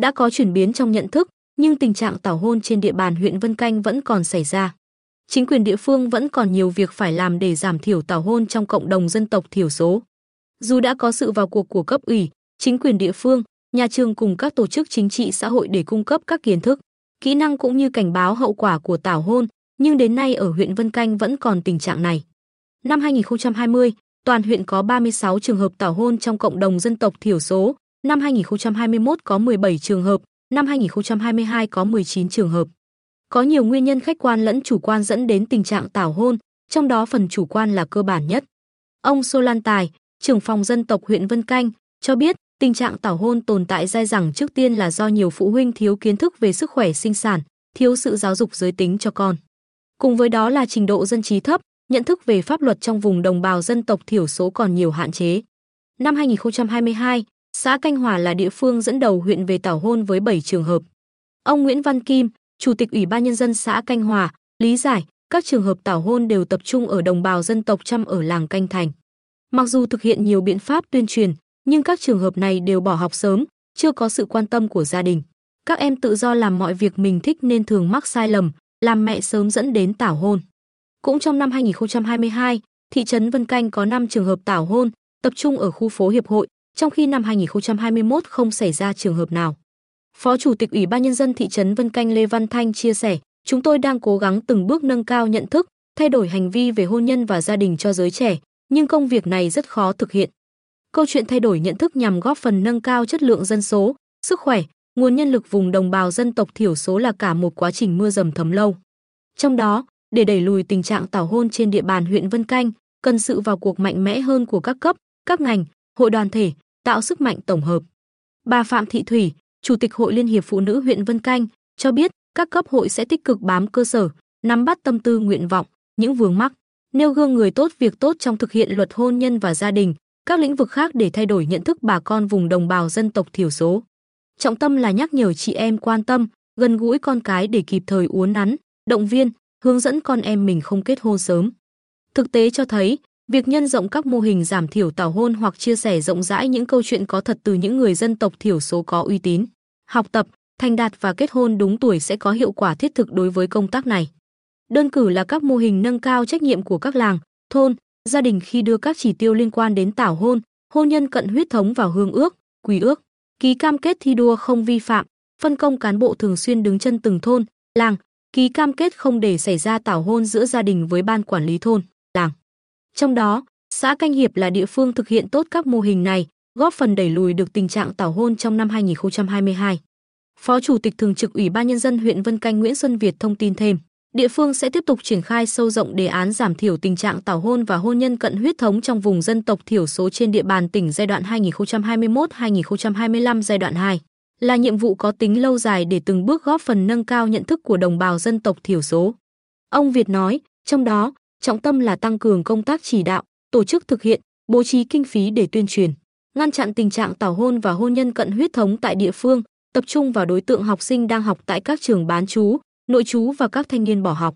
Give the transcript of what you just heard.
đã có chuyển biến trong nhận thức, nhưng tình trạng tảo hôn trên địa bàn huyện Vân Canh vẫn còn xảy ra. Chính quyền địa phương vẫn còn nhiều việc phải làm để giảm thiểu tảo hôn trong cộng đồng dân tộc thiểu số. Dù đã có sự vào cuộc của cấp ủy, chính quyền địa phương, nhà trường cùng các tổ chức chính trị xã hội để cung cấp các kiến thức, kỹ năng cũng như cảnh báo hậu quả của tảo hôn, nhưng đến nay ở huyện Vân Canh vẫn còn tình trạng này. Năm 2020, toàn huyện có 36 trường hợp tảo hôn trong cộng đồng dân tộc thiểu số, năm 2021 có 17 trường hợp, năm 2022 có 19 trường hợp. Có nhiều nguyên nhân khách quan lẫn chủ quan dẫn đến tình trạng tảo hôn, trong đó phần chủ quan là cơ bản nhất. Ông Sô Lan Tài, trưởng phòng dân tộc huyện Vân Canh, cho biết tình trạng tảo hôn tồn tại dai dẳng trước tiên là do nhiều phụ huynh thiếu kiến thức về sức khỏe sinh sản, thiếu sự giáo dục giới tính cho con. Cùng với đó là trình độ dân trí thấp, nhận thức về pháp luật trong vùng đồng bào dân tộc thiểu số còn nhiều hạn chế. Năm 2022, xã Canh Hòa là địa phương dẫn đầu huyện về tảo hôn với 7 trường hợp. Ông Nguyễn Văn Kim, Chủ tịch Ủy ban nhân dân xã Canh Hòa, lý giải các trường hợp tảo hôn đều tập trung ở đồng bào dân tộc trăm ở làng Canh Thành. Mặc dù thực hiện nhiều biện pháp tuyên truyền, nhưng các trường hợp này đều bỏ học sớm, chưa có sự quan tâm của gia đình. Các em tự do làm mọi việc mình thích nên thường mắc sai lầm, làm mẹ sớm dẫn đến tảo hôn. Cũng trong năm 2022, thị trấn Vân Canh có 5 trường hợp tảo hôn, tập trung ở khu phố Hiệp hội, trong khi năm 2021 không xảy ra trường hợp nào. Phó Chủ tịch Ủy ban Nhân dân thị trấn Vân Canh Lê Văn Thanh chia sẻ, chúng tôi đang cố gắng từng bước nâng cao nhận thức, thay đổi hành vi về hôn nhân và gia đình cho giới trẻ, nhưng công việc này rất khó thực hiện. Câu chuyện thay đổi nhận thức nhằm góp phần nâng cao chất lượng dân số, sức khỏe, nguồn nhân lực vùng đồng bào dân tộc thiểu số là cả một quá trình mưa dầm thấm lâu. Trong đó, để đẩy lùi tình trạng tảo hôn trên địa bàn huyện Vân Canh, cần sự vào cuộc mạnh mẽ hơn của các cấp, các ngành, hội đoàn thể, tạo sức mạnh tổng hợp. Bà Phạm Thị Thủy, Chủ tịch Hội Liên hiệp Phụ nữ huyện Vân Canh, cho biết các cấp hội sẽ tích cực bám cơ sở, nắm bắt tâm tư nguyện vọng, những vướng mắc, nêu gương người tốt việc tốt trong thực hiện luật hôn nhân và gia đình, các lĩnh vực khác để thay đổi nhận thức bà con vùng đồng bào dân tộc thiểu số. Trọng tâm là nhắc nhở chị em quan tâm, gần gũi con cái để kịp thời uốn nắn, động viên, hướng dẫn con em mình không kết hôn sớm. Thực tế cho thấy, việc nhân rộng các mô hình giảm thiểu tảo hôn hoặc chia sẻ rộng rãi những câu chuyện có thật từ những người dân tộc thiểu số có uy tín, học tập, thành đạt và kết hôn đúng tuổi sẽ có hiệu quả thiết thực đối với công tác này. Đơn cử là các mô hình nâng cao trách nhiệm của các làng, thôn, gia đình khi đưa các chỉ tiêu liên quan đến tảo hôn, hôn nhân cận huyết thống vào hương ước, quy ước, ký cam kết thi đua không vi phạm, phân công cán bộ thường xuyên đứng chân từng thôn, làng, ký cam kết không để xảy ra tảo hôn giữa gia đình với ban quản lý thôn, làng. Trong đó, xã Canh Hiệp là địa phương thực hiện tốt các mô hình này, góp phần đẩy lùi được tình trạng tảo hôn trong năm 2022. Phó Chủ tịch Thường trực Ủy ban Nhân dân huyện Vân Canh Nguyễn Xuân Việt thông tin thêm, địa phương sẽ tiếp tục triển khai sâu rộng đề án giảm thiểu tình trạng tảo hôn và hôn nhân cận huyết thống trong vùng dân tộc thiểu số trên địa bàn tỉnh giai đoạn 2021-2025 giai đoạn 2 là nhiệm vụ có tính lâu dài để từng bước góp phần nâng cao nhận thức của đồng bào dân tộc thiểu số. Ông Việt nói, trong đó, trọng tâm là tăng cường công tác chỉ đạo, tổ chức thực hiện, bố trí kinh phí để tuyên truyền, ngăn chặn tình trạng tảo hôn và hôn nhân cận huyết thống tại địa phương, tập trung vào đối tượng học sinh đang học tại các trường bán chú, nội chú và các thanh niên bỏ học.